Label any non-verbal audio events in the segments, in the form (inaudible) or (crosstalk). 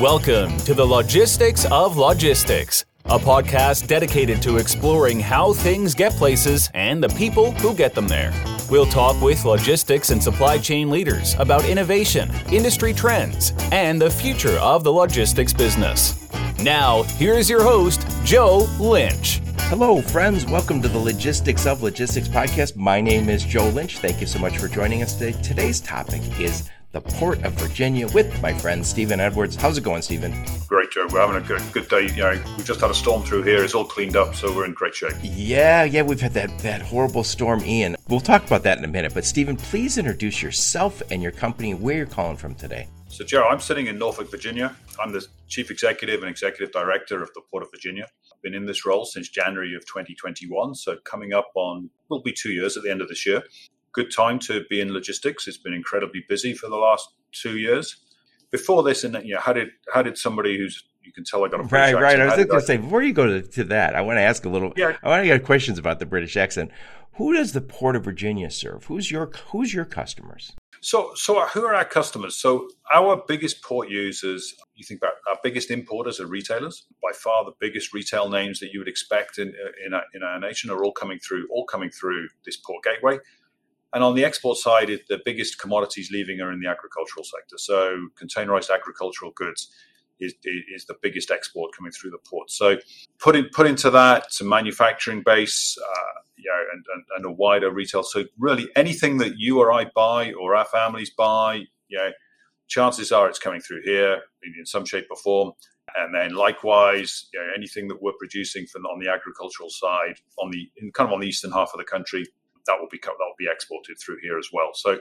Welcome to the Logistics of Logistics, a podcast dedicated to exploring how things get places and the people who get them there. We'll talk with logistics and supply chain leaders about innovation, industry trends, and the future of the logistics business. Now, here's your host, Joe Lynch. Hello, friends. Welcome to the Logistics of Logistics podcast. My name is Joe Lynch. Thank you so much for joining us today. Today's topic is the Port of Virginia with my friend Stephen Edwards. How's it going, Stephen? Great, Joe. We're having a good, good day. You know, we just had a storm through here. It's all cleaned up, so we're in great shape. Yeah, yeah, we've had that, that horrible storm, Ian. We'll talk about that in a minute. But, Stephen, please introduce yourself and your company, where you're calling from today. So, Joe, I'm sitting in Norfolk, Virginia. I'm the Chief Executive and Executive Director of the Port of Virginia. I've been in this role since January of 2021, so coming up on, will be two years at the end of this year good time to be in logistics. It's been incredibly busy for the last two years. Before this, and you know, how did how did somebody who's you can tell I got a British right, right. I was going to say before you go to, to that, I want to ask a little. Yeah. I want to get questions about the British accent. Who does the Port of Virginia serve? Who's your who's your customers? So, so uh, who are our customers? So, our biggest port users, you think about our biggest importers are retailers. By far, the biggest retail names that you would expect in uh, in, our, in our nation are all coming through, all coming through this port gateway. And on the export side, it, the biggest commodities leaving are in the agricultural sector. So containerized agricultural goods is, is the biggest export coming through the port. So put in, put into that some manufacturing base, uh, you know, and, and, and, a wider retail. So really anything that you or I buy or our families buy, you know, chances are it's coming through here in some shape or form. And then likewise, you know, anything that we're producing for on the agricultural side, on the in, kind of on the eastern half of the country, that will be that will be exported through here as well. So,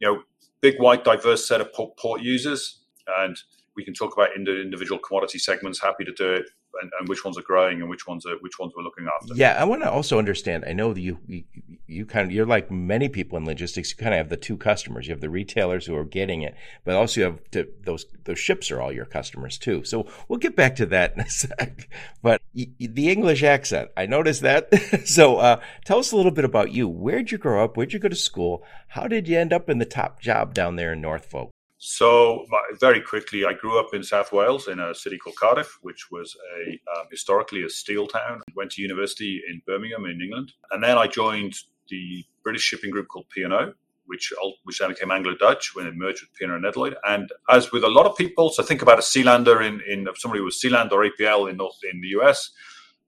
you know, big, wide, diverse set of port users, and we can talk about individual commodity segments. Happy to do it and, and, which ones are growing and which ones are which ones we're looking after. Yeah, I want to also understand. I know that you, you you kind of you're like many people in logistics. You kind of have the two customers. You have the retailers who are getting it, but also you have to, those those ships are all your customers too. So we'll get back to that in a sec. (laughs) But the English accent, I noticed that. (laughs) so uh, tell us a little bit about you. Where'd you grow up? Where'd you go to school? How did you end up in the top job down there in Norfolk? So very quickly, I grew up in South Wales in a city called Cardiff, which was a um, historically a steel town. Went to university in Birmingham in England, and then I joined the British shipping group called P&O, which which then became Anglo Dutch when it merged with Nedlloyd. And as with a lot of people, so think about a Sealander in in somebody who was Sealand or APL in North in the US.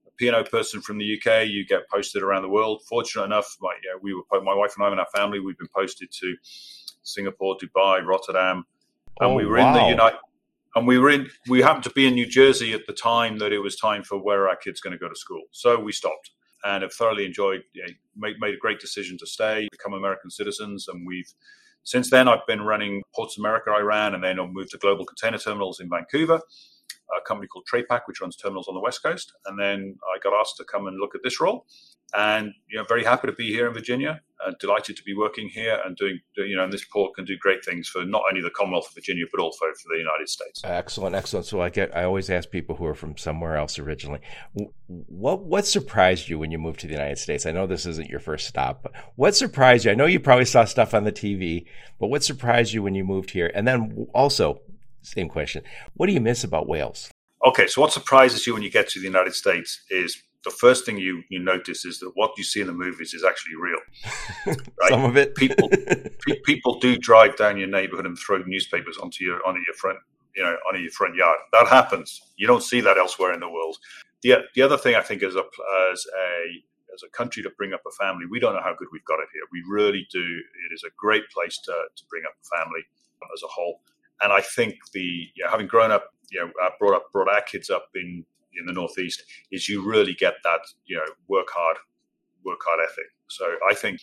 A P&O person from the UK, you get posted around the world. Fortunate enough, my, yeah, we were my wife and I and our family, we've been posted to Singapore, Dubai, Rotterdam, and oh, we were wow. in the United. And we were in. We happened to be in New Jersey at the time that it was time for where our kids going to go to school. So we stopped and have thoroughly enjoyed. You know, made made a great decision to stay, become American citizens, and we've since then I've been running Ports America, Iran, and then I moved to Global Container Terminals in Vancouver, a company called TraPac, which runs terminals on the West Coast. And then I got asked to come and look at this role and you know very happy to be here in Virginia. Uh, delighted to be working here and doing you know and this port can do great things for not only the Commonwealth of Virginia but also for the United States. Excellent, excellent. So I get I always ask people who are from somewhere else originally, what what surprised you when you moved to the United States? I know this isn't your first stop, but what surprised you? I know you probably saw stuff on the TV, but what surprised you when you moved here? And then also, same question, what do you miss about Wales? Okay, so what surprises you when you get to the United States is the first thing you, you notice is that what you see in the movies is actually real. (laughs) Right? Some of it. people (laughs) pe- people do drive down your neighborhood and throw newspapers onto your onto your front you know onto your front yard. That happens. You don't see that elsewhere in the world. The the other thing I think as a as a as a country to bring up a family, we don't know how good we've got it here. We really do. It is a great place to to bring up a family as a whole. And I think the having grown up, you know, uh, brought up brought our kids up in in the Northeast is you really get that, you know, work hard, work hard ethic. So I think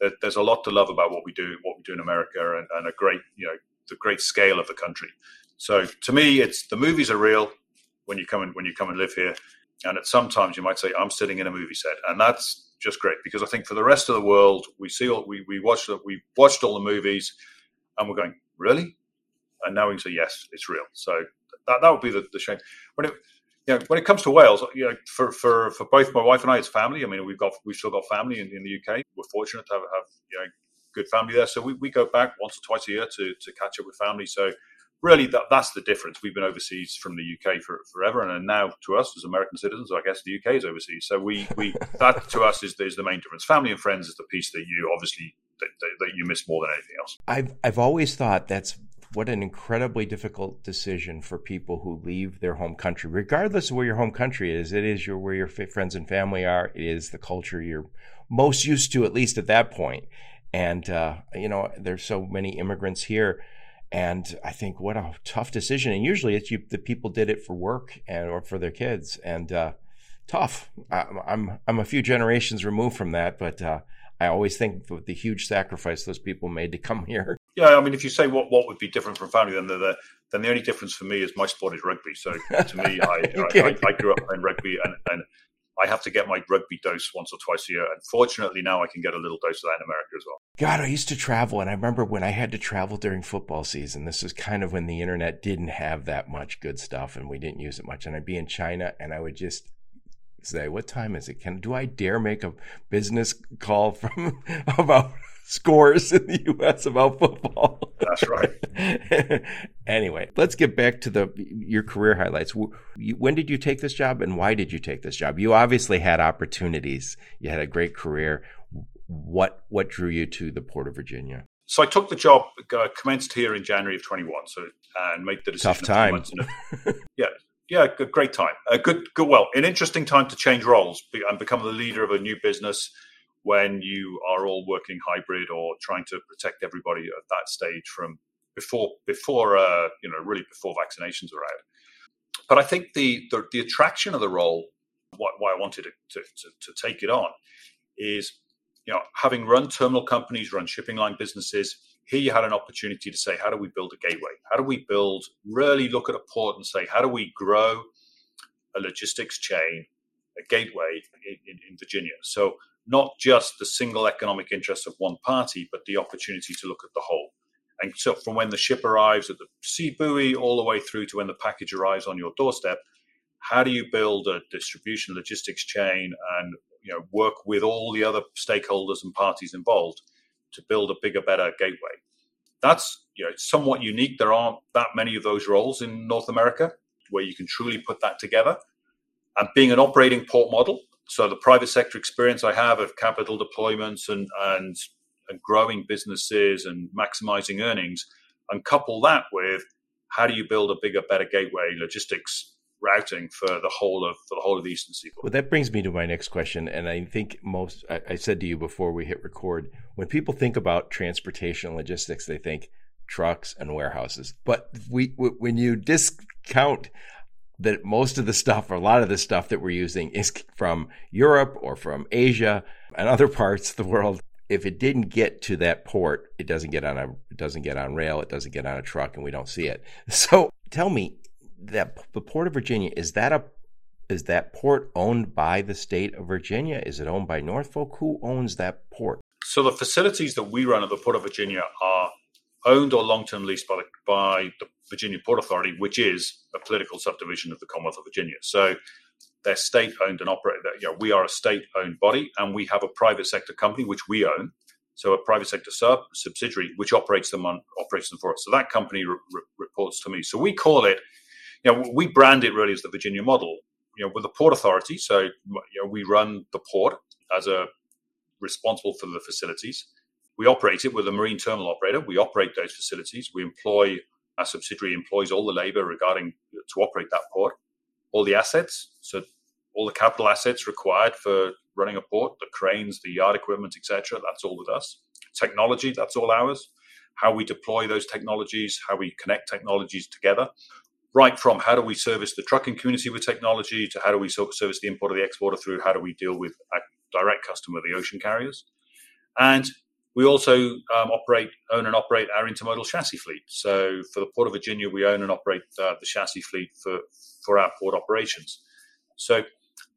that there's a lot to love about what we do, what we do in America, and, and a great, you know, the great scale of the country. So to me, it's the movies are real when you come and when you come and live here, and at sometimes you might say I'm sitting in a movie set, and that's just great because I think for the rest of the world, we see all, we we watched we watched all the movies, and we're going really, and now we can say yes, it's real. So that that would be the, the shame. When it, you know, when it comes to Wales, you know, for, for, for both my wife and I, it's family. I mean, we've got we've still got family in, in the UK. We're fortunate to have, have you know good family there, so we, we go back once or twice a year to to catch up with family. So really that, that's the difference. We've been overseas from the UK for forever, and now to us as American citizens, I guess the UK is overseas. So we we (laughs) that to us is, is the main difference. Family and friends is the piece that you obviously that, that, that you miss more than anything else. I've I've always thought that's what an incredibly difficult decision for people who leave their home country, regardless of where your home country is. It is your where your friends and family are. It is the culture you're most used to, at least at that point. And uh, you know, there's so many immigrants here and I think what a tough decision. And usually it's you, the people did it for work and or for their kids. And uh, tough. I, I'm I'm a few generations removed from that, but uh, I always think the, the, huge sacrifice those people made to come (laughs) here. Yeah, I mean, if you say what what would be different from family, then the, the then the only difference for me is my sport is rugby. So to me, I, (laughs) okay. I, I, grew up playing rugby, and, and I have to get my rugby dose once or twice a year. Unfortunately, now I can get a little dose of that in America as well. God, I used to travel, and I remember when I had to travel during football season. This was kind of when the internet didn't have that much good stuff, and we didn't use it much. And I'd be in China, and I would just say, "What time is it? Can do I dare make a business call from (laughs) about scores in the U.S. about football?" That's right. (laughs) anyway, let's get back to the your career highlights. When did you take this job, and why did you take this job? You obviously had opportunities. You had a great career. What what drew you to the Port of Virginia? So I took the job, uh, commenced here in January of 21. So and made the decision. Tough time. yeah, yeah, good, great time. A good, good, well, an interesting time to change roles and become the leader of a new business when you are all working hybrid or trying to protect everybody at that stage from before, before, uh, you know, really before vaccinations are out. But I think the the, the attraction of the role, why, why I wanted to, to, to, to take it on, is you know having run terminal companies, run shipping line businesses here you had an opportunity to say, how do we build a gateway? How do we build, really look at a port and say, how do we grow a logistics chain, a gateway in, in, in Virginia? So, not just the single economic interest of one party, but the opportunity to look at the whole. And so, from when the ship arrives at the sea buoy all the way through to when the package arrives on your doorstep, how do you build a distribution logistics chain and you know work with all the other stakeholders and parties involved to build a bigger, better gateway. That's you know somewhat unique. There aren't that many of those roles in North America where you can truly put that together. And being an operating port model, so the private sector experience I have of capital deployments and and, and growing businesses and maximizing earnings, and couple that with how do you build a bigger, better gateway logistics routing for the whole of for the whole of the eastern seaboard. Well, that brings me to my next question, and I think most I, I said to you before we hit record when people think about transportation logistics, they think trucks and warehouses. But we when you discount that most of the stuff or a lot of the stuff that we're using is from Europe or from Asia and other parts of the world. If it didn't get to that port, it doesn't get on a it doesn't get on rail, it doesn't get on a truck, and we don't see it. (laughs) So tell me, that the port of Virginia is that a is that port owned by the state of Virginia? Is it owned by Norfolk? Who owns that port? So the facilities that we run at the Port of Virginia are owned or long-term leased by the, by the Virginia Port Authority, which is a political subdivision of the Commonwealth of Virginia. So they're state-owned and operated. You know, we are a state-owned body, and we have a private sector company which we own. So a private sector sub subsidiary which operates them on operates them for us. So that company re- re- reports to me. So we call it you know, we brand it really as the Virginia model. You know, with the Port Authority, so you know, we run the port as a responsible for the facilities. We operate it with a marine terminal operator. We operate those facilities. We employ our subsidiary employs all the labor regarding to operate that port, all the assets, so all the capital assets required for running a port, the cranes, the yard equipment, etc. That's all with us. Technology, that's all ours. How we deploy those technologies, how we connect technologies together right from how do we service the trucking community with technology to how do we service the importer, the exporter through how do we deal with a direct customer, the ocean carriers. And we also um, operate, own and operate our intermodal chassis fleet. So for the Port of Virginia, we own and operate uh, the chassis fleet for, for our port operations. So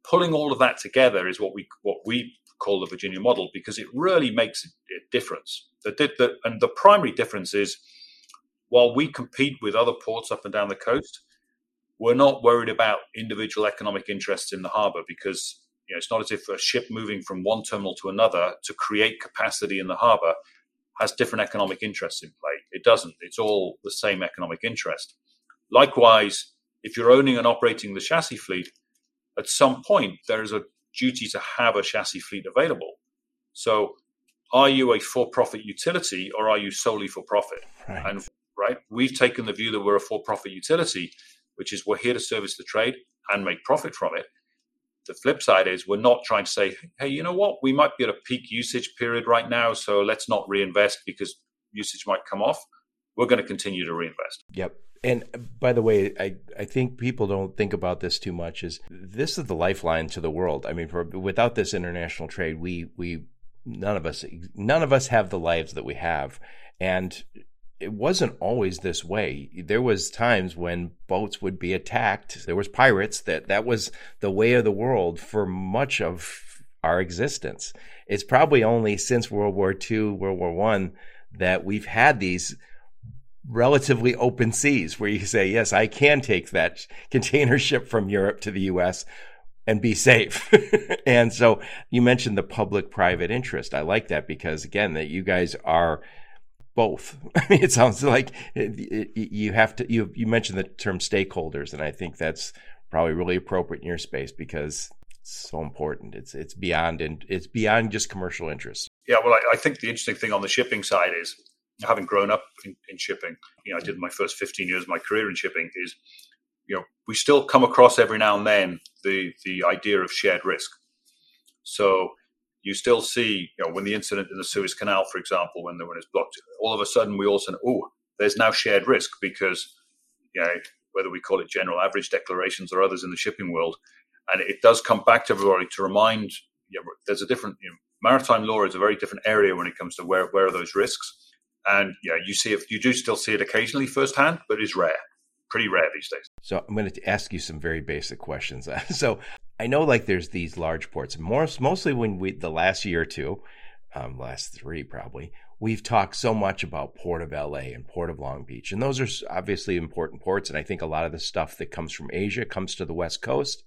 pulling all of that together is what we what we call the Virginia model because it really makes a difference. The, the, and the primary difference is while we compete with other ports up and down the coast, we're not worried about individual economic interests in the harbour because you know, it's not as if a ship moving from one terminal to another to create capacity in the harbour has different economic interests in play. It doesn't. It's all the same economic interest. Likewise, if you're owning and operating the chassis fleet, at some point there is a duty to have a chassis fleet available. So, are you a for-profit utility or are you solely for profit? Right. And right, we've taken the view that we're a for-profit utility, which is we're here to service the trade and make profit from it. The flip side is we're not trying to say, hey, you know what, we might be at a peak usage period right now, so let's not reinvest because usage might come off. We're going to continue to reinvest. Yep. And by the way, I, I think people don't think about this too much. Is this is the lifeline to the world? I mean, for, without this international trade, we we none of us none of us have the lives that we have, and it wasn't always this way. There was times when boats would be attacked. There was pirates. That that was the way of the world for much of our existence. It's probably only since World War II, World War One, that we've had these relatively open seas where you say, yes, I can take that container (laughs) ship from Europe to the US and be safe. (laughs) and so you mentioned the public private interest. I like that because again, that you guys are both. (laughs) I mean, it sounds like eh, eh, you have to, you, you mentioned the term stakeholders, and I think that's probably really appropriate in your space because it's so important. It's, it's beyond, and it's beyond just commercial interests. Yeah. Well, I, I think the interesting thing on the shipping side is having grown up in, in, shipping, you know, I did my first 15 years of my career in shipping is, you know, we still come across every now and then the, the idea of shared risk. So you still see, you know, when the incident in the Suez Canal, for example, when the when it's blocked, all of a sudden we all say, oh, there's now shared risk because, you know, whether we call it general average declarations or others in the shipping world, and it does come back to everybody to remind, you know, there's a different, you know, maritime law is a very different area when it comes to where where are those risks and yeah, you see it, you do still see it occasionally firsthand, but it's rare, pretty rare these days. So I'm going to ask you some very basic questions. (laughs) so I know like there's these large ports, more mostly when we the last year or two, um, last three probably, we've talked so much about Port of LA and Port of Long Beach, and those are obviously important ports. And I think a lot of the stuff that comes from Asia comes to the West Coast.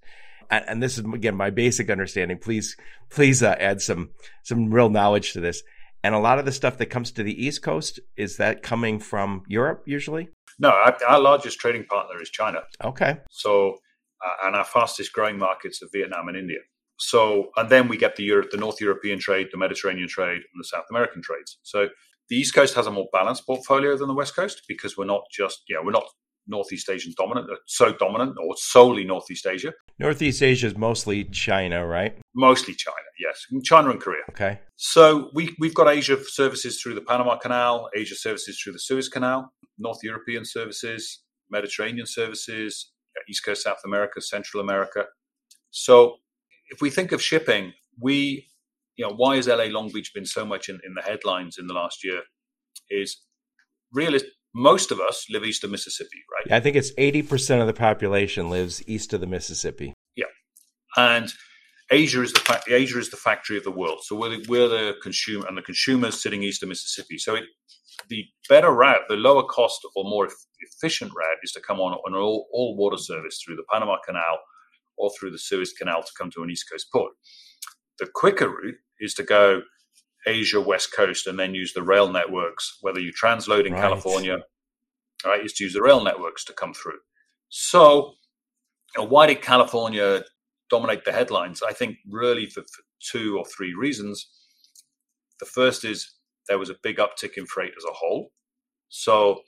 And, and this is again my basic understanding. Please, please uh, add some some real knowledge to this. And a lot of the stuff that comes to the East Coast, is that coming from Europe usually? No, our, our largest trading partner is China. Okay. So, and our fastest growing markets are Vietnam and India. So, and then we get the Europe, the North European trade, the Mediterranean trade, and the South American trades. So, the East Coast has a more balanced portfolio than the West Coast because we're not just, you know, we're not Northeast Asian dominant, uh, so dominant, or solely Northeast Asia. Northeast Asia is mostly China, right? Mostly China, yes, China and Korea. Okay. So we we've got Asia services through the Panama Canal, Asia services through the Suez Canal, North European services, Mediterranean services, East Coast South America, Central America. So if we think of shipping, we, you know, why has LA Long Beach been so much in, in the headlines in the last year? Is realist most of us live east of Mississippi, right? I think it's 80% of the population lives east of the Mississippi. Yeah. And Asia is the fa- Asia is the factory of the world. So we're the, we're the consumer and the consumers sitting east of Mississippi. So it, the better route, the lower cost or more efficient route is to come on an all, all water service through the Panama Canal or through the Suez Canal to come to an East Coast port. The quicker route is to go Asia West Coast and then use the rail networks, whether you transload in right. California, right, is to use the rail networks to come through. So, why did California dominate the headlines? I think really for, for two or three reasons. The first is there was a big uptick in freight as a whole. So,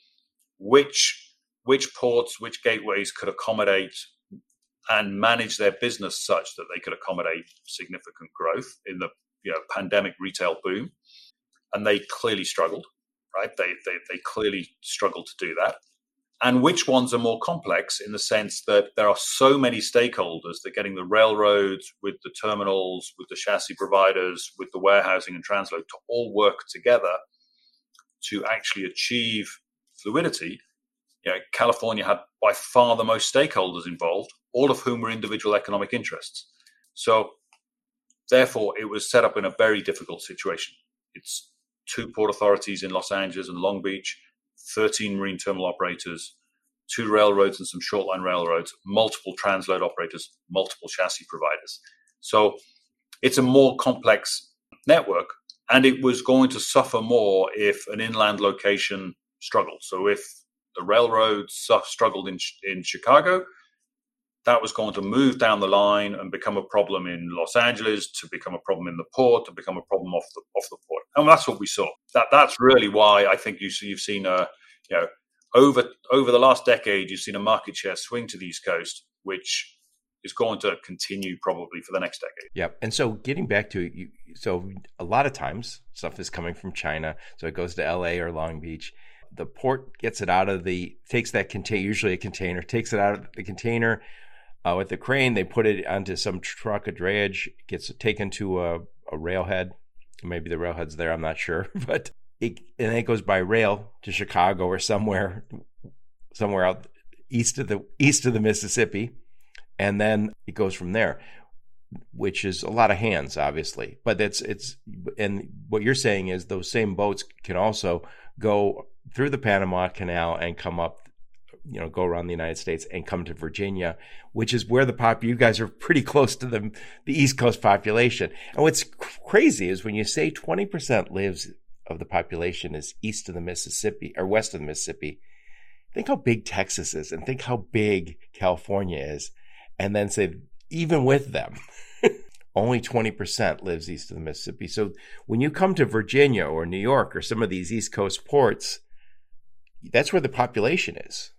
which which ports, which gateways could accommodate and manage their business such that they could accommodate significant growth in the you know, pandemic retail boom, and they clearly struggled. Right? They, they they clearly struggled to do that. And which ones are more complex in the sense that there are so many stakeholders that getting the railroads with the terminals, with the chassis providers, with the warehousing and transload to all work together to actually achieve fluidity. You know, California had by far the most stakeholders involved, all of whom were individual economic interests. So Therefore, it was set up in a very difficult situation. It's two port authorities in Los Angeles and Long Beach, 13 marine terminal operators, two railroads and some short line railroads, multiple transload operators, multiple chassis providers. So it's a more complex network, and it was going to suffer more if an inland location struggled. So if the railroads struggled in in Chicago, that was going to move down the line and become a problem in Los Angeles, to become a problem in the port, to become a problem off the off the port, and that's what we saw. That that's really why I think you see, you've seen a you know over over the last decade you've seen a market share swing to the East Coast, which is going to continue probably for the next decade. Yep. And so getting back to you, so a lot of times stuff is coming from China, so it goes to L.A. or Long Beach. The port gets it out of the takes that container, usually a container, takes it out of the container uh, with the crane, they put it onto some truck, a drayage, gets taken to a, a railhead. Maybe the railhead's there, I'm not sure. (laughs) But it, and then it goes by rail to Chicago or somewhere, somewhere out east of the east of the Mississippi, and then it goes from there, which is a lot of hands, obviously. But that's it's and what you're saying is those same boats can also go through the Panama Canal and come up you know, go around the United States and come to Virginia, which is where the pop, you guys are pretty close to the, the East Coast population. And what's crazy is when you say 20% lives of the population is east of the Mississippi or west of the Mississippi, think how big Texas is and think how big California is. And then say, even with them, (laughs) only 20% lives east of the Mississippi. So when you come to Virginia or New York or some of these East Coast ports, that's where the population is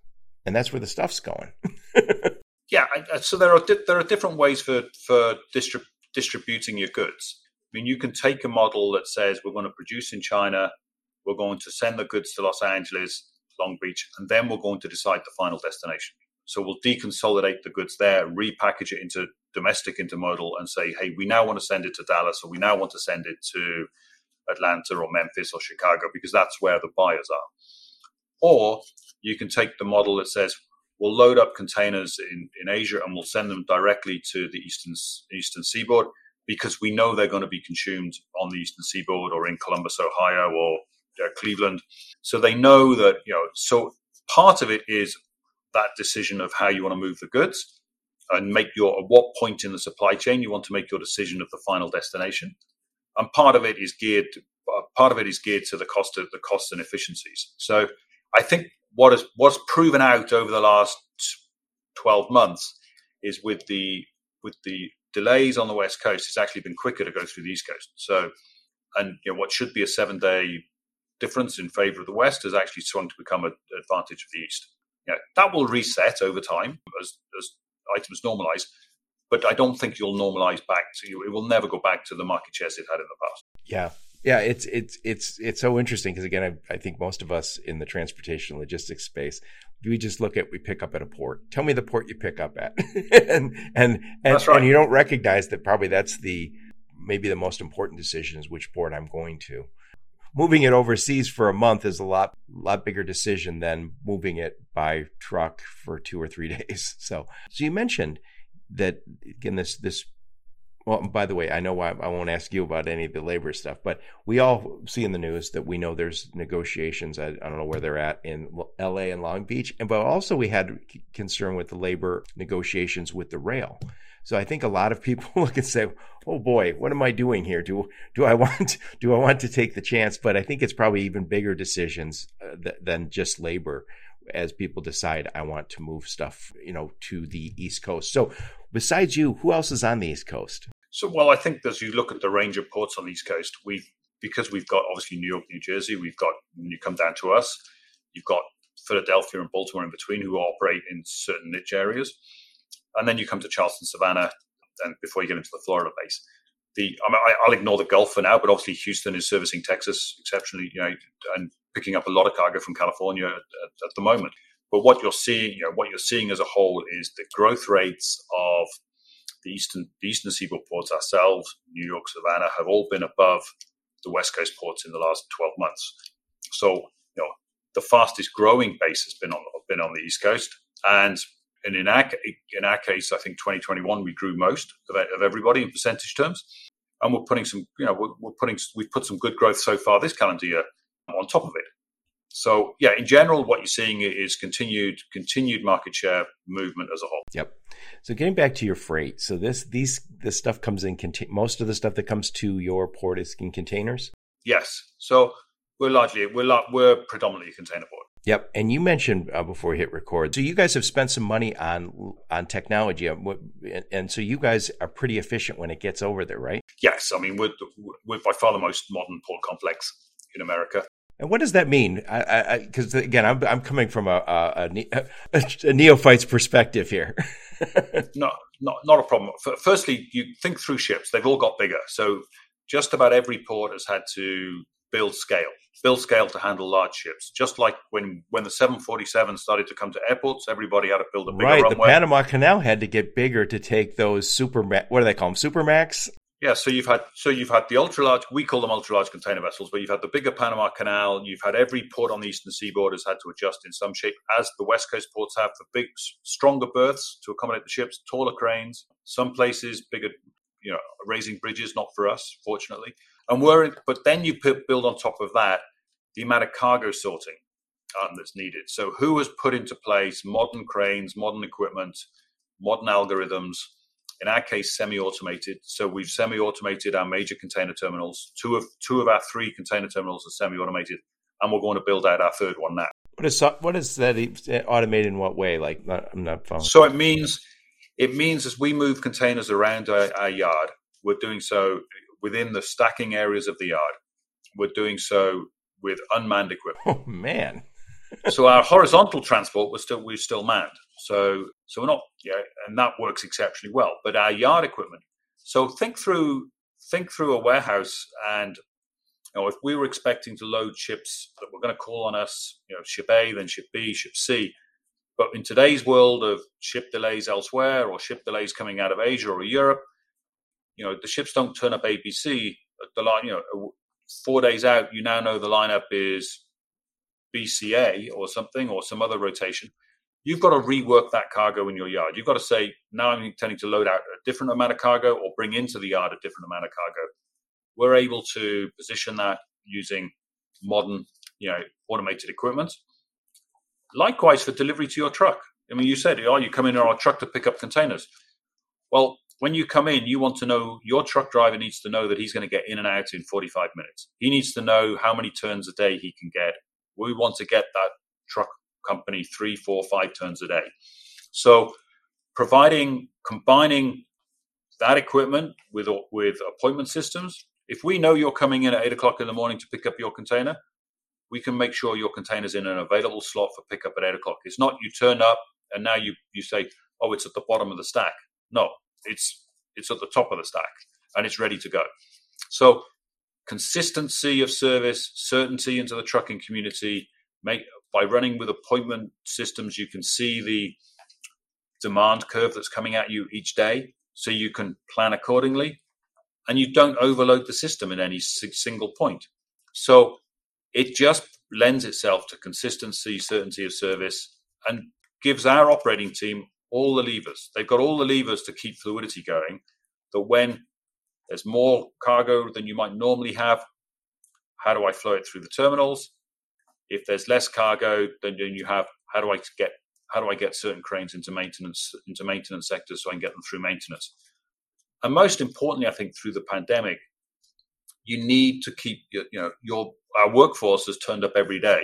and that's where the stuff's going. (laughs) yeah, so there are di- there are different ways for for distrib- distributing your goods. I mean, you can take a model that says we're going to produce in China, we're going to send the goods to Los Angeles, Long Beach, and then we're going to decide the final destination. So we'll deconsolidate the goods there, repackage it into domestic intermodal, and say, hey, we now want to send it to Dallas, or we now want to send it to Atlanta or Memphis or Chicago because that's where the buyers are. Or you can take the model that says we'll load up containers in, in Asia and we'll send them directly to the eastern eastern seaboard because we know they're going to be consumed on the eastern seaboard or in Columbus, Ohio, or uh, Cleveland. So they know that you know. So part of it is that decision of how you want to move the goods and make your at what point in the supply chain you want to make your decision of the final destination. And part of it is geared. Uh, part of it is geared to the cost of the costs and efficiencies. So I think what is what's proven out over the last 12 months is with the with the delays on the west coast it's actually been quicker to go through the east coast. So and you know what should be a seven day difference in favor of the west has actually swung to become an advantage of the east. You know, that will reset over time as, as items normalize but i don't think you'll normalize back to it will never go back to the market shares it had in the past. Yeah yeah, it's it's it's it's so interesting because again, I, I, think most of us in the transportation logistics space, we just look at we pick up at a port. Tell me the port you pick up at, (laughs) and and and, right. and, you don't recognize that probably that's the maybe the most important decision is which port I'm going to. Moving it overseas for a month is a lot lot bigger decision than moving it by truck for two or three (laughs) days. So, so you mentioned that again this this well, by the way, I know why I won't ask you about any of the labor stuff, but we all see in the news that we know there's negotiations. I, I don't know where they're at in L.A. and Long Beach, and but also we had concern with the labor negotiations with the rail. So I think a lot of people (laughs) look and say, "Oh boy, what am I doing here? Do do I (laughs) want do I want to take the chance?" But I think it's probably even bigger decisions uh, th- than just labor as people decide I want to move stuff, you know, to the East Coast. So besides you, who else is on the East Coast? So, well, I think as you look at the range of ports on the East Coast, we've because we've got obviously New York, New Jersey, we've got when you come down to us, you've got Philadelphia and Baltimore in between who operate in certain niche areas, and then you come to Charleston, Savannah, and before you get into the Florida base. The I mean, I, will ignore the Gulf for now, but obviously Houston is servicing Texas exceptionally, you know, and picking up a lot of cargo from California at, at the moment. But what you're seeing, you know, what you're seeing as a whole is the growth rates of the eastern the eastern seaboard ports ourselves, New York, Savannah, have all been above the west coast ports in the last 12 months. So, you know, the fastest growing base has been on been on the east coast, and and in our in our case, I think 2021 we grew most of, of everybody in percentage terms, and we're putting some, you know, we're, we're putting we've put some good growth so far this calendar year on top of it. So yeah, in general, what you're seeing is continued continued market share movement as a whole. Yep. So getting back to your freight, so this these this stuff comes in most of the stuff that comes to your port is in containers. Yes. So we're largely we're we're predominantly container port. Yep, and you mentioned uh, before we hit record, so you guys have spent some money on on technology, um, and so you guys are pretty efficient when it gets over there, right? Yes, I mean we're we're by far the most modern port complex in America. And what does that mean? Because again, I'm I'm coming from a a, a, a neophyte's perspective here. (laughs) no, not not a problem. Firstly, you think through ships; they've all got bigger. So just about every port has had to build scale, build scale to handle large ships. Just like when when the 747 started to come to airports, everybody had to build a bigger right. runway. The Panama Canal had to get bigger to take those super. What do they call them? Supermax. Yeah, so you've had so you've had the ultra large. We call them ultra large container vessels, but you've had the bigger Panama Canal. You've had every port on the eastern seaboard has had to adjust in some shape, as the west coast ports have for big, stronger berths to accommodate the ships, taller cranes. Some places bigger, you know, raising bridges. Not for us, fortunately. And we're in, but then you build on top of that the amount of cargo sorting um, that's needed. So who has put into place modern cranes, modern equipment, modern algorithms? In our case, semi-automated. So we've semi-automated our major container terminals. Two of two of our three container terminals are semi-automated, and we're going to build out our third one now. What is what is that automated in what way? Like I'm not following. So it means it means as we move containers around our, our yard, we're doing so within the stacking areas of the yard. We're doing so with unmanned equipment. Oh man! so our horizontal transport was still we're still manned. So so we're not yeah, and that works exceptionally well. But our yard equipment. So think through think through a warehouse and you know if we were expecting to load ships that were going to call on us, you know, ship A, then ship B, ship C. But in today's world of ship delays elsewhere or ship delays coming out of Asia or Europe, you know, the ships don't turn up ABC. The line, you know, four days out, you now know the lineup is BCA or something or some other rotation, you've got to rework that cargo in your yard. You've got to say, now I'm intending to load out a different amount of cargo or bring into the yard a different amount of cargo. We're able to position that using modern, you know, automated equipment. Likewise for delivery to your truck. I mean, you said, oh, you come in our truck to pick up containers. Well, when you come in, you want to know your truck driver needs to know that he's going to get in and out in 45 minutes. He needs to know how many turns a day he can get we want to get that truck company three, four, five turns a day. So providing, combining that equipment with, with appointment systems. If we know you're coming in at eight o'clock in the morning to pick up your container, we can make sure your container's in an available slot for pickup at eight o'clock. It's not you turn up and now you, you say, oh, it's at the bottom of the stack. No, it's it's at the top of the stack and it's ready to go. So consistency of service, certainty into the trucking community. Make by running with appointment systems, you can see the demand curve that's coming at you each day, so you can plan accordingly, and you don't overload the system in any single point. So it just lends itself to consistency, certainty of service, and gives our operating team all the levers. They've got all the levers to keep fluidity going. That when there's more cargo than you might normally have. How do I flow it through the terminals? If there's less cargo then you have, how do I get how do I get certain cranes into maintenance into maintenance sectors so I can get them through maintenance? And most importantly, I think through the pandemic, you need to keep you know your our workforce has turned up every day.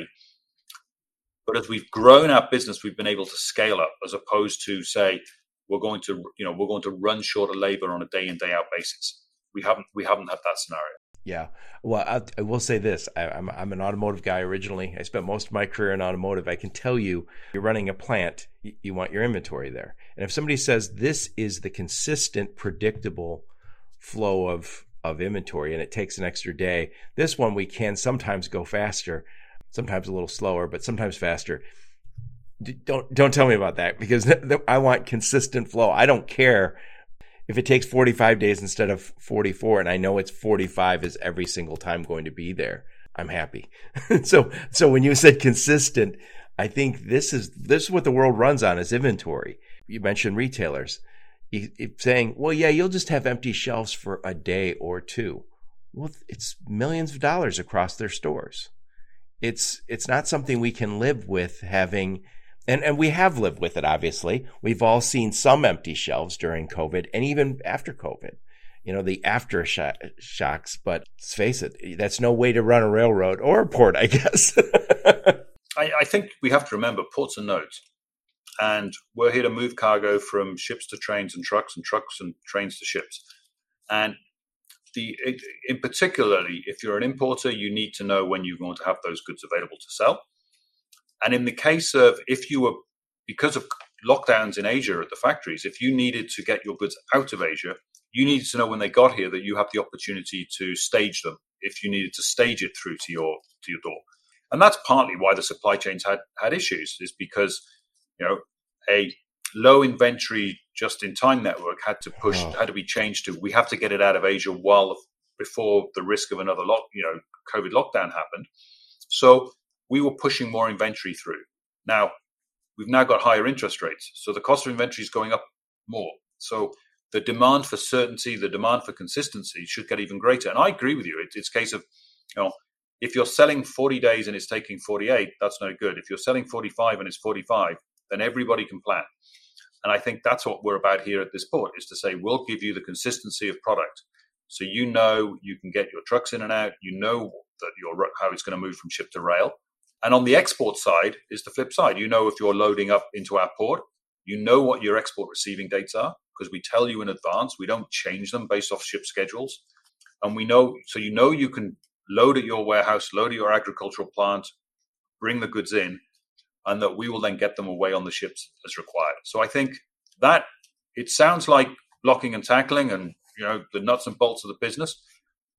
But as we've grown our business, we've been able to scale up as opposed to say we're going to you know we're going to run short of labor on a day in day out basis we haven't we haven't had that scenario. Yeah. Well, I, I will say this: I, am I'm, I'm an automotive guy originally. I spent most of my career in automotive. I can tell you, you're running a plant. You, you want your inventory there, and if somebody says this is the consistent, predictable flow of of inventory, and it takes an extra day, this one we can sometimes go faster, sometimes a little slower, but sometimes faster. Don't don't tell me about that because (laughs) I want consistent flow. I don't care if it takes 45 days instead of 44 and I know it's 45 is every single time going to be there, I'm happy. (laughs) so so when you said consistent, I think this is this is what the world runs on is inventory. You mentioned retailers. You, saying, "Well, yeah, you'll just have empty shelves for a day or two. Well, it's millions of dollars across their stores. It's it's not something we can live with having and and we have lived with it obviously we've all seen some empty shelves during covid and even after covid you know, the aftershocks. But let's face it, that's no way to run a railroad or a port, I (laughs) guess. I, I, think we have to remember ports are nodes. And we're here to move cargo from ships to trains and trucks and trucks and trains to ships. And the in particularly, if you're an importer, you need to know when you're going to have those goods available to sell. And in the case of if you were because of lockdowns in Asia at the factories, if you needed to get your goods out of Asia, you needed to know when they got here that you have the opportunity to stage them if you needed to stage it through to your to your door. And that's partly why the supply chains had had issues, is because you know a low inventory just in time network had to push oh. had to be changed to we have to get it out of Asia while before the risk of another lock you know COVID lockdown happened. So we were pushing more inventory through. Now we've now got higher interest rates, so the cost of inventory is going up more. So the demand for certainty, the demand for consistency should get even greater. And I agree with you. It, it's a case of, you know, if you're selling 40 days and it's taking 48, that's no good. If you're selling 45 and it's 45, then everybody can plan. And I think that's what we're about here at this port is to say we'll give you the consistency of product. So you know you can get your trucks in and out, you know that your how it's going to move from ship to rail. And on the export side is the flip side. You know if you're loading up into our port, you know what your export receiving dates are because we tell you in advance. We don't change them based off ship schedules. And we know, so you know you can load at your warehouse, load at your agricultural plant, bring the goods in, and that we will then get them away on the ships as required. So I think that it sounds like blocking and tackling and you know the nuts and bolts of the business,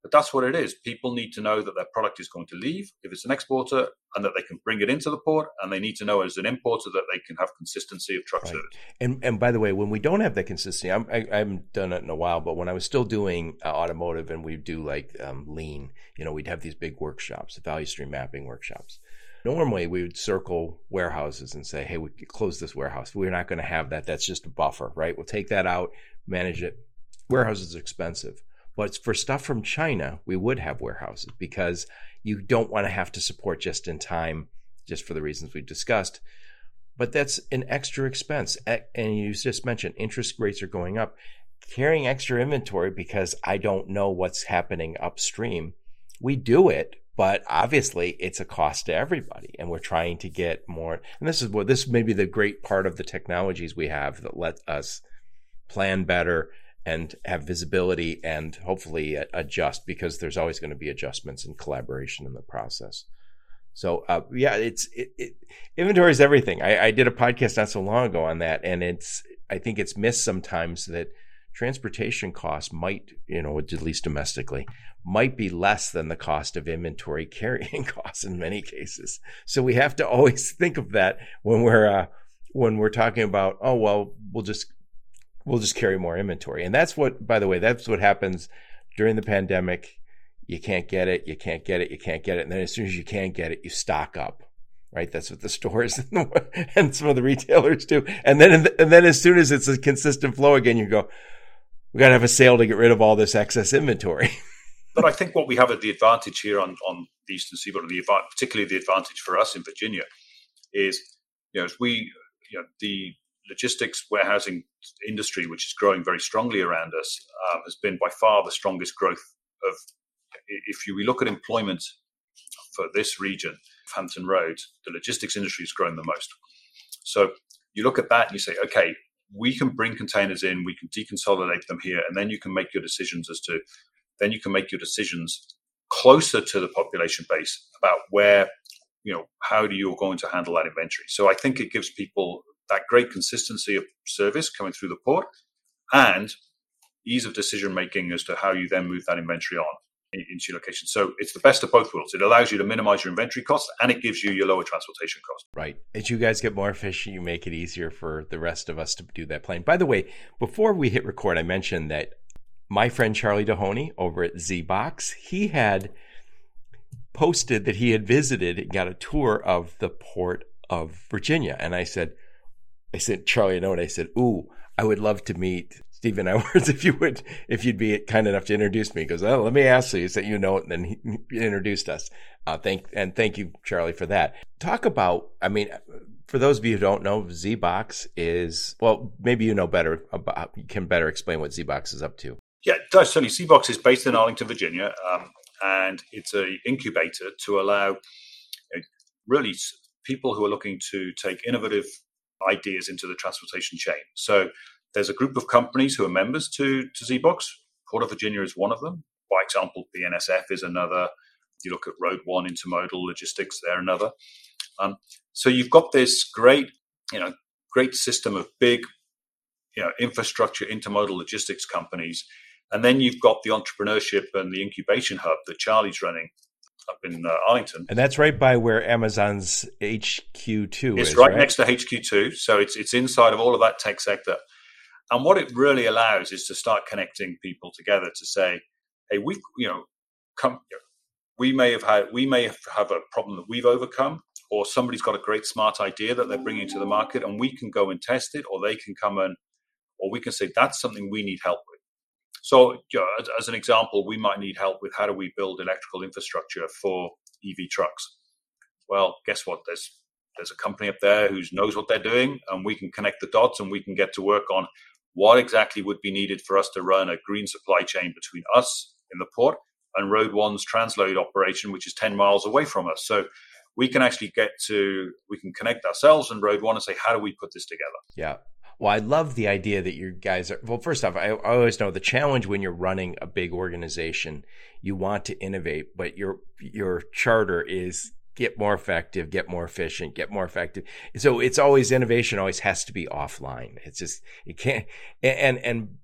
but that's what it is. People need to know that their product is going to leave if it's an exporter and that they can bring it into the port. And they need to know as an importer that they can have consistency of truck right. service. And, and by the way, when we don't have that consistency, I'm, I, I haven't done it in a while, but when I was still doing uh, automotive and we do like um, lean, you know, we'd have these big workshops, the value stream mapping workshops. Normally, we would circle warehouses and say, hey, we could close this warehouse. We're not going to have that. That's just a buffer, right? We'll take that out, manage it. Warehouses is expensive. But for stuff from China, we would have warehouses because you don't want to have to support just in time, just for the reasons we've discussed. But that's an extra expense. And you just mentioned interest rates are going up. Carrying extra inventory because I don't know what's happening upstream. We do it, but obviously it's a cost to everybody and we're trying to get more and this is what this may be the great part of the technologies we have that let us plan better and have visibility and hopefully adjust because there's always going to be adjustments and collaboration in the process. So uh, yeah, it's it, it, inventory is everything. I, I, did a podcast not so long ago on that, and it's I think it's missed sometimes that transportation costs might you know at least domestically might be less than the cost of inventory (laughs) carrying costs in many cases. So we have to always (laughs) think of that when we're uh, when we're talking about oh well we'll just we'll just carry more inventory. And that's what, by the way, that's what happens during the pandemic. You can't get it, you can't get it, you can't get it. And then as soon as you can't get it, you stock up. Right, that's what the (laughs) stores and some of the retailers do. And then, and then, as soon as it's a consistent flow again, you go, "We got to have a sale to get rid of all this excess inventory." (laughs) but I think what we have at the advantage here on on the Eastern Seaboard, the particularly the advantage for us in Virginia, is you know, as we you know the logistics warehousing industry, which is growing very strongly around us, um, has been by far the strongest growth of. If you we look at employment for this region, Hampton Roads, the logistics industry has grown the most. So you look at that and you say, okay, we can bring containers in, we can deconsolidate them here, and then you can make your decisions as to then you can make your decisions closer to the population base about where you know how do you going to handle that inventory. So I think it gives people that great consistency of service coming through the port and ease of decision making as to how you then move that inventory on into your location. So it's the best of both worlds. It allows you to minimize your inventory costs and it gives you your lower transportation costs. Right. As you guys get more efficient, you make it easier for the rest of us to do that plane. By the way, before we hit record, I mentioned that my friend Charlie Dehoney over at ZBox, he had posted that he had visited and got a tour of the port of Virginia. And I said, I sent Charlie a note. I said, "Ooh, I would love to meet Stephen Edwards (laughs) if you would, if you'd be kind enough to introduce me." Because oh, let me ask you. He sent you note, and then he introduced us. Uh, thank and thank you, Charlie, for that. Talk about. I mean, for those of you who don't know, ZBox is well, maybe you know better about. You can better explain what ZBox is up to. Yeah. Certainly, ZBox is based in Arlington, Virginia, um, and it's an incubator to allow uh, really people who are looking to take innovative ideas into the transportation chain. So there's a group of companies who are members to, to ZBox. Port of Virginia is one of them. By example, BNSF is another. You look at Road One Intermodal Logistics, they're another. Um, so you've got this great, you know, great system of big, you know, infrastructure intermodal logistics companies, and then you've got the entrepreneurship and the incubation hub that Charlie's running up in uh, Arlington. And that's right by where Amazon's HQ2 it's is. right, right next to HQ2. So it's, it's inside of all of that tech sector. And what it really allows is to start connecting people together to say, hey, we, you know, come, we may have had, we may have a problem that we've overcome, or somebody's got a great smart idea that they're bringing to the market, and we can go and test it, or they can come and, or we can say that's something we need help with. So, as, as, an example, we might need help with how do we build electrical infrastructure for EV trucks. Well, guess what? There's there's a company up there who knows what they're doing, and we can connect the dots, and we can get to work on what exactly would be needed for us to run a green supply chain between us in the port and RoadOne's transload operation, which is ten miles away from us. So we can actually get to we can connect ourselves and RoadOne and say, how do we put this together? Yeah, well, I love the idea that you guys are. Well, first off, I, I, always know the challenge when you're running a big organization, you want to innovate, but your your charter is get more effective, get more efficient, get more effective. So it's always innovation always has to be offline. It's just it can't and and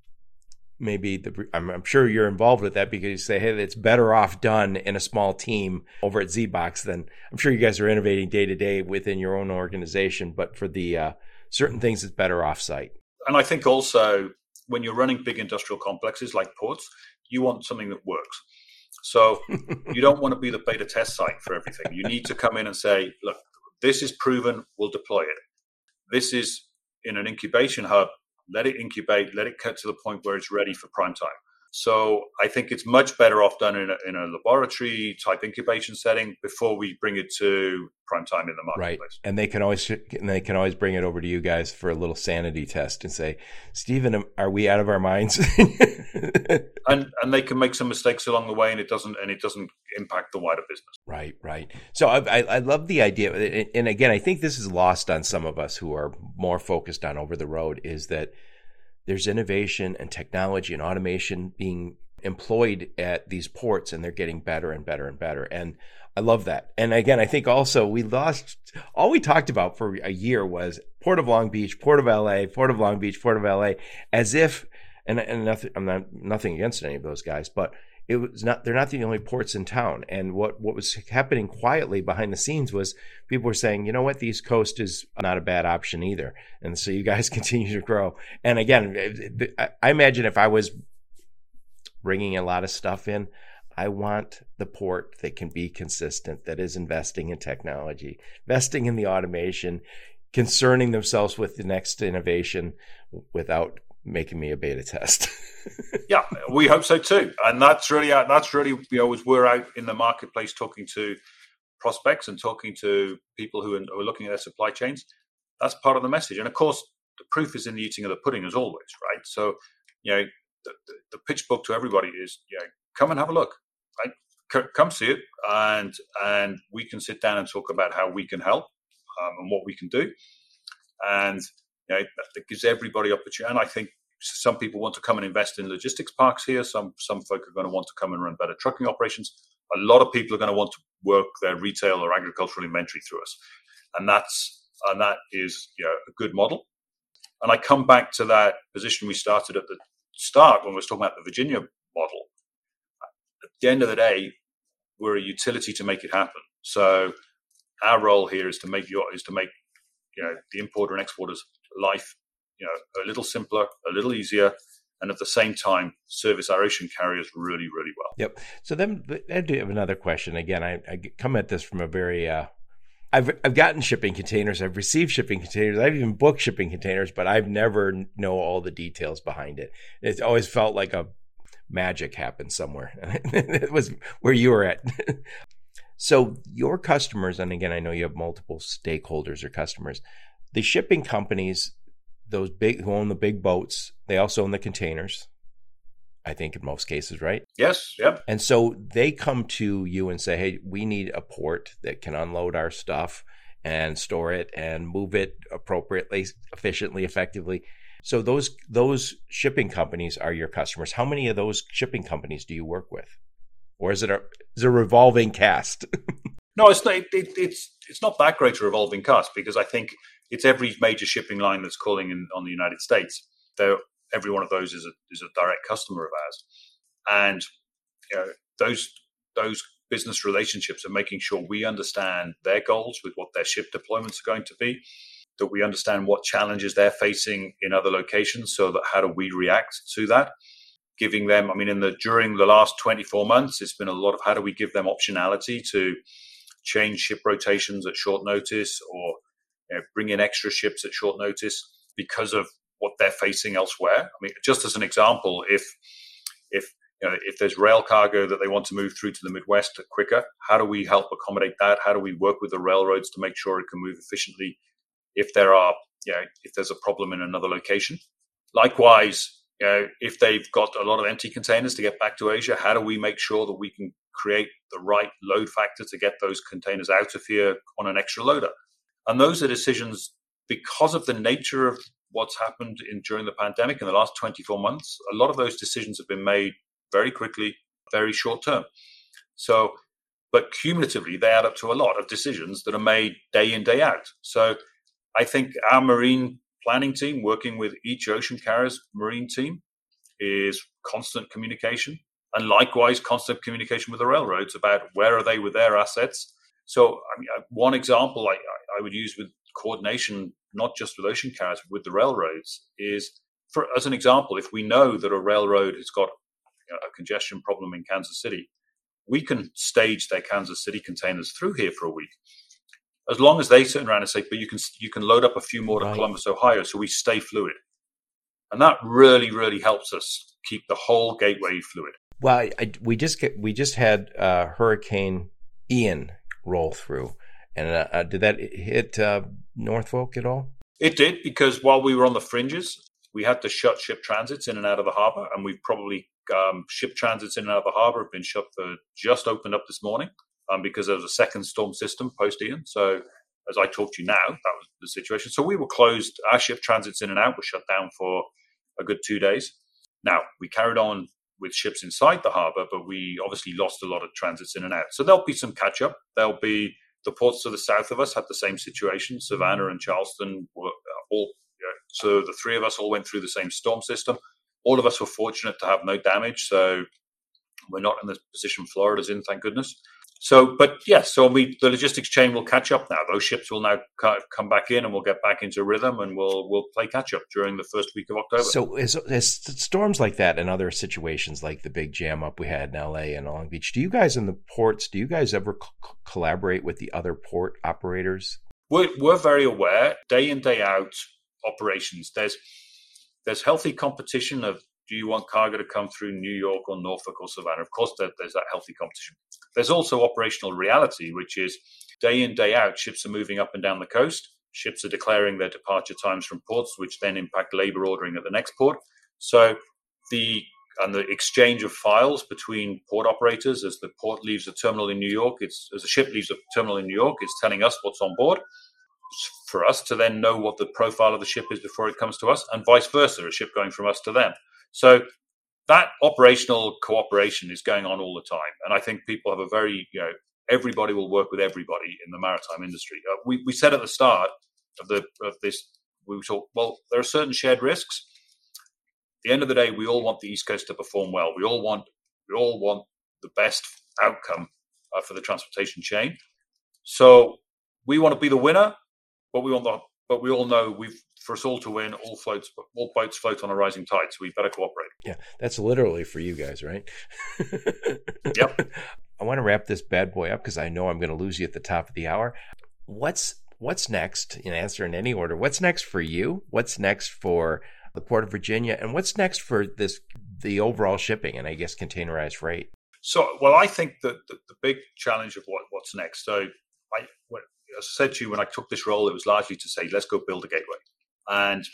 maybe the I'm, I'm, sure you're involved with that because you say hey it's better off done in a small team over at ZBox than I'm sure you guys are innovating day to day within your own organization, but for the uh, certain things it's better offsite. And I think also when you're running big industrial complexes like ports, you want something that works. So (laughs) you don't want to be the beta test site for everything. You need to come in and say, look, this is proven, we'll deploy it. This is in an incubation hub, let it incubate, let it get to the point where it's ready for prime time. So I think it's much better off done in a, in a laboratory type incubation setting before we bring it to prime time in the marketplace. Right, and they can always and they can always bring it over to you guys for a little sanity test and say, Stephen, are we out of our minds? (laughs) and and they can make some mistakes along the way, and it doesn't and it doesn't impact the wider business. Right, right. So I, I, I love the idea, and again, I think this is lost on some of us who are more focused on over the road. Is that there's innovation and technology and automation being employed at these ports and they're getting better and better and better. And I love that. And again, I think also we lost all we talked about for a year was Port of Long Beach, Port of LA, Port of Long Beach, Port of LA, as if and and nothing I'm not nothing against any of those guys, but it was not they're not the only ports in town. And what what was happening quietly behind the scenes was people were saying you know what? The east coast is not a bad option either. And so you guys (laughs) continue to grow. And again eh, i imagine if i was bringing a lot of stuff in i want the port that can be consistent that is investing in technology investing in the automation concerning themselves with the next innovation without making me a beta test. (laughs) yeah, we hope so too, and that's really that's really you know as we're out in the marketplace talking to prospects and talking to people who are, looking at their supply chains. That's part of the message, and of course, the proof is in the eating of the pudding, as always, right? So, you know, the, the, the pitch book to everybody is, you know, come and have a look, right? C- come see it, and and we can sit down and talk about how we can help um, and what we can do, and you know, that gives everybody opportunity. And I think some people want to come and invest in logistics parks here. Some some folk are going to want to come and run better trucking operations. A lot of people are going to want to work their retail or agricultural inventory through us, and that's and that is you know, a good model. And I come back to that position we started at the start when we were talking about the Virginia model. At the end of the day, we're a utility to make it happen. So our role here is to make your is to make you know the importer and exporters life, you know, a little simpler, a little easier, and at the same time service our ocean carriers really, really well. Yep. So then I do have another question. Again, I, I come at this from a very uh, I've I've gotten shipping containers, I've received shipping containers, I've even booked shipping containers, but I've never know all the details behind it. It's always felt like a magic happened somewhere. (laughs) it was where you were at. (laughs) so your customers, and again, I know you have multiple stakeholders or customers the shipping companies, those big who own the big boats, they also own the containers. I think in most cases, right? Yes, yep. And so they come to you and say, "Hey, we need a port that can unload our stuff and store it and move it appropriately, efficiently, effectively." So those those shipping companies are your customers. How many of those shipping companies do you work with, or is it a is it a revolving cast? (laughs) no, it's not. It, it's it's not that great a revolving cast because I think it's every major shipping line that's calling in on the United States. They're, every one of those is a is a direct customer of ours, and you know, those those business relationships are making sure we understand their goals with what their ship deployments are going to be that we understand what challenges they're facing in other locations so that how do we react to that giving them i mean in the during the last 24 months it's been a lot of how do we give them optionality to change ship rotations at short notice or you know, bring in extra ships at short notice because of what they're facing elsewhere i mean just as an example if if you know, if there's rail cargo that they want to move through to the Midwest quicker, how do we help accommodate that? How do we work with the railroads to make sure it can move efficiently if there are, you know, if there's a problem in another location. Likewise, you know, if they've got a lot of empty containers to get back to Asia, how do we make sure that we can create the right load factor to get those containers out of here on an extra loader? And those are decisions because of the nature of what's happened in during the pandemic in the last 24 months. A lot of those decisions have been made very quickly, very short term. So, but cumulatively, they add up to a lot of decisions that are made day in, day out. So, I think our marine planning team, working with each ocean carrier's marine team, is constant communication, and likewise constant communication with the railroads about where are they with their assets. So, I mean, uh, one example I, I would use with coordination, not just with ocean carriers, but with the railroads, is for as an example, if we know that a railroad has got a congestion problem in Kansas City, we can stage their Kansas City containers through here for a week as long as they turn around and say, but you can you can load up a few more to right. Columbus, Ohio, so we stay fluid, and that really really helps us keep the whole gateway fluid. Well, I, I, we just get, we just had uh, Hurricane Ian roll through, and uh, uh, did that hit uh, Norfolk at all? It did because while we were on the fringes, we had to shut ship transits in and out of the harbor, and we've probably um, ship transits in and out of the harbor have been shut for just opened up this morning um, because there was a second storm system post Ian. So as I talk to you now, that was the situation. So we were closed. Our ship transits in and out were shut down for a good two days. Now we carried on with ships inside the harbour, but we obviously lost a lot of transits in and out. So there'll be some catch up. There'll be the ports to the south of us had the same situation. Savannah and Charleston were uh, all. so the three of us all went through the same storm system. All of us were fortunate to have no damage. So we're not in the position Florida's in, thank goodness. So, but yes, so we the logistics chain will catch up now. Those ships will now come back in, and we'll get back into rhythm, and we'll we'll play catch up during the first week of October. So, is, is storms like that and other situations like the big jam up we had in L.A. and Long Beach, do you guys in the ports, do you guys ever co- collaborate with the other port operators? We're, we're very aware, day in day out operations. There's there's healthy competition of do you want cargo to come through New York or Norfolk or Savannah? Of course, there, there's that healthy competition. There's also operational reality, which is day in, day out, ships are moving up and down the coast. Ships are declaring their departure times from ports, which then impact labor ordering at the next port. So the and the exchange of files between port operators as the port leaves a terminal in New York, it's as a ship leaves a terminal in New York, it's telling us what's on board for us to then know what the profile of the ship is before it comes to us, and vice versa, a ship going from us to them. So that operational cooperation is going on all the time. And I think people have a very, you know, everybody will work with everybody in the maritime industry. Uh, we, we said at the start of, the, of this, we thought, well, there are certain shared risks. At the end of the day, we all want the East Coast to perform well. We all want, we all want the best outcome uh, for the transportation chain. So we want to be the winner, but we want the but we all know we've for us all to win, all floats, all boats float on a rising tide. So we better cooperate. Yeah, that's literally for you guys, right? (laughs) yep. I want to wrap this bad boy up because I know I'm going to lose you at the top of the hour. What's what's next? In answer in any order. What's next for you? What's next for the Port of Virginia? And what's next for this the overall shipping and I guess containerized freight? So, well, I think that the, the big challenge of what, what's next. So, I, as I said to you when I took this role, it was largely to say, let's go build a gateway. And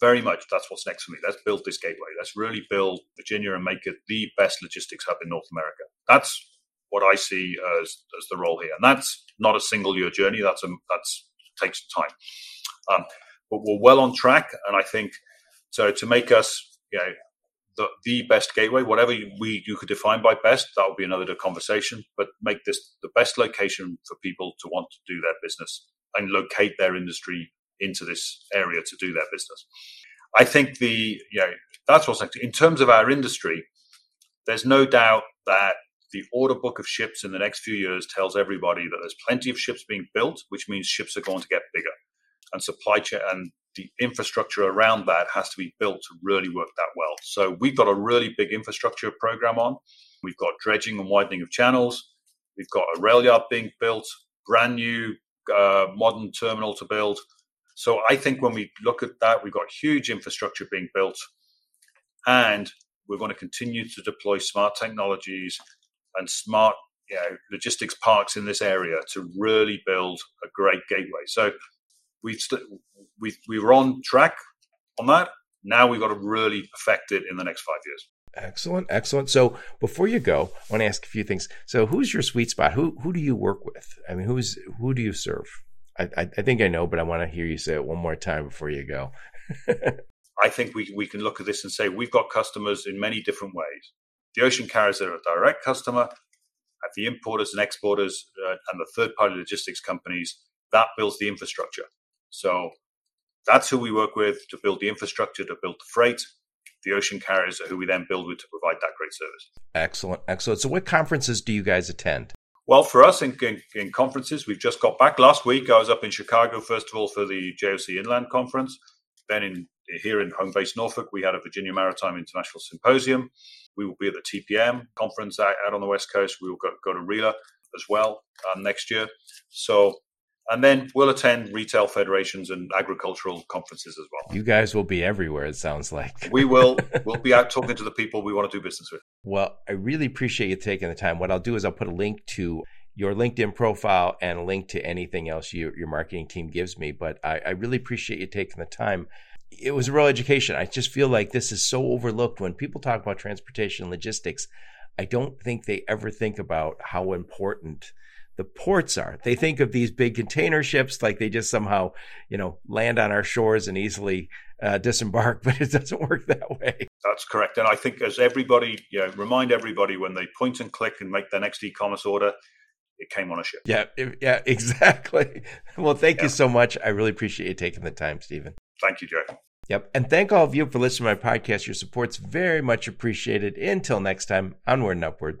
very much that's what's next for me. Let's build this gateway. Let's really build Virginia and make it the best logistics hub in North America. That's what I see as, as the role here. And that's not a single year journey. That's a, that's takes time. Um, but we're well on track. And I think so to make us, you know, the, the best gateway, whatever we you could define by best, that would be another conversation. But make this the best location for people to want to do their business and locate their industry into this area to do their business. I think the you know that's what's in terms of our industry. There's no doubt that the order book of ships in the next few years tells everybody that there's plenty of ships being built, which means ships are going to get bigger, and supply chain and the infrastructure around that has to be built to really work that well. So we've got a really big infrastructure program on. We've got dredging and widening of channels. We've got a rail yard being built, brand new uh, modern terminal to build. So I think when we look at that, we've got huge infrastructure being built, and we're going to continue to deploy smart technologies and smart you know, logistics parks in this area to really build a great gateway. So we've st- we we were on track on that. Now we've got to really perfect it in the next five years. Excellent, excellent. So before you go, I want to ask a few things. So who's your sweet spot? Who who do you work with? I mean, who's who do you serve? I, I, I think I know, but I want to hear you say it one more time before you go. (laughs) I think we, we can look at this and say we've got customers in many different ways. The ocean carriers are a direct customer, the importers and exporters, uh, and the third party logistics companies. That builds the infrastructure. So that's who we work with to build the infrastructure, to build the freight. The ocean carriers are who we then build with to provide that great service. Excellent, excellent. So, what conferences do you guys attend? Well, for us in, in, in, conferences, we've just got back last week. I was up in Chicago, first of all, for the JOC Inland Conference. Then in here in home base Norfolk, we had a Virginia Maritime International Symposium. We will be at the TPM conference out, out on the West Coast. We will go, go to RILA as well um, next year. So, and then we'll attend retail federations and agricultural conferences as well. You guys will be everywhere, it sounds like. we will. (laughs) We'll be out talking to the people we want to do business with. Well, I really appreciate you taking the time. What I'll do is I'll put a link to your LinkedIn profile and a link to anything else you, your marketing team gives me. But I, I really appreciate you taking the time. It was a real education. I just feel like this is so overlooked when people talk about transportation logistics. I don't think they ever think about how important the ports are. They think of these big container ships like they just somehow, you know, land on our shores and easily uh, disembark, (laughs) but it doesn't work that way. That's correct. And I think as everybody, you know, remind everybody when they point and click and make their next e-commerce order, it came on a ship. Yeah, yeah, (laughs) exactly. Well, thank yeah. you so much. I really appreciate you taking the time, Stephen. Thank you, Joe. Yep. And thank all of you for listening to my podcast. Your support's very much appreciated. Until next time, onward and upward.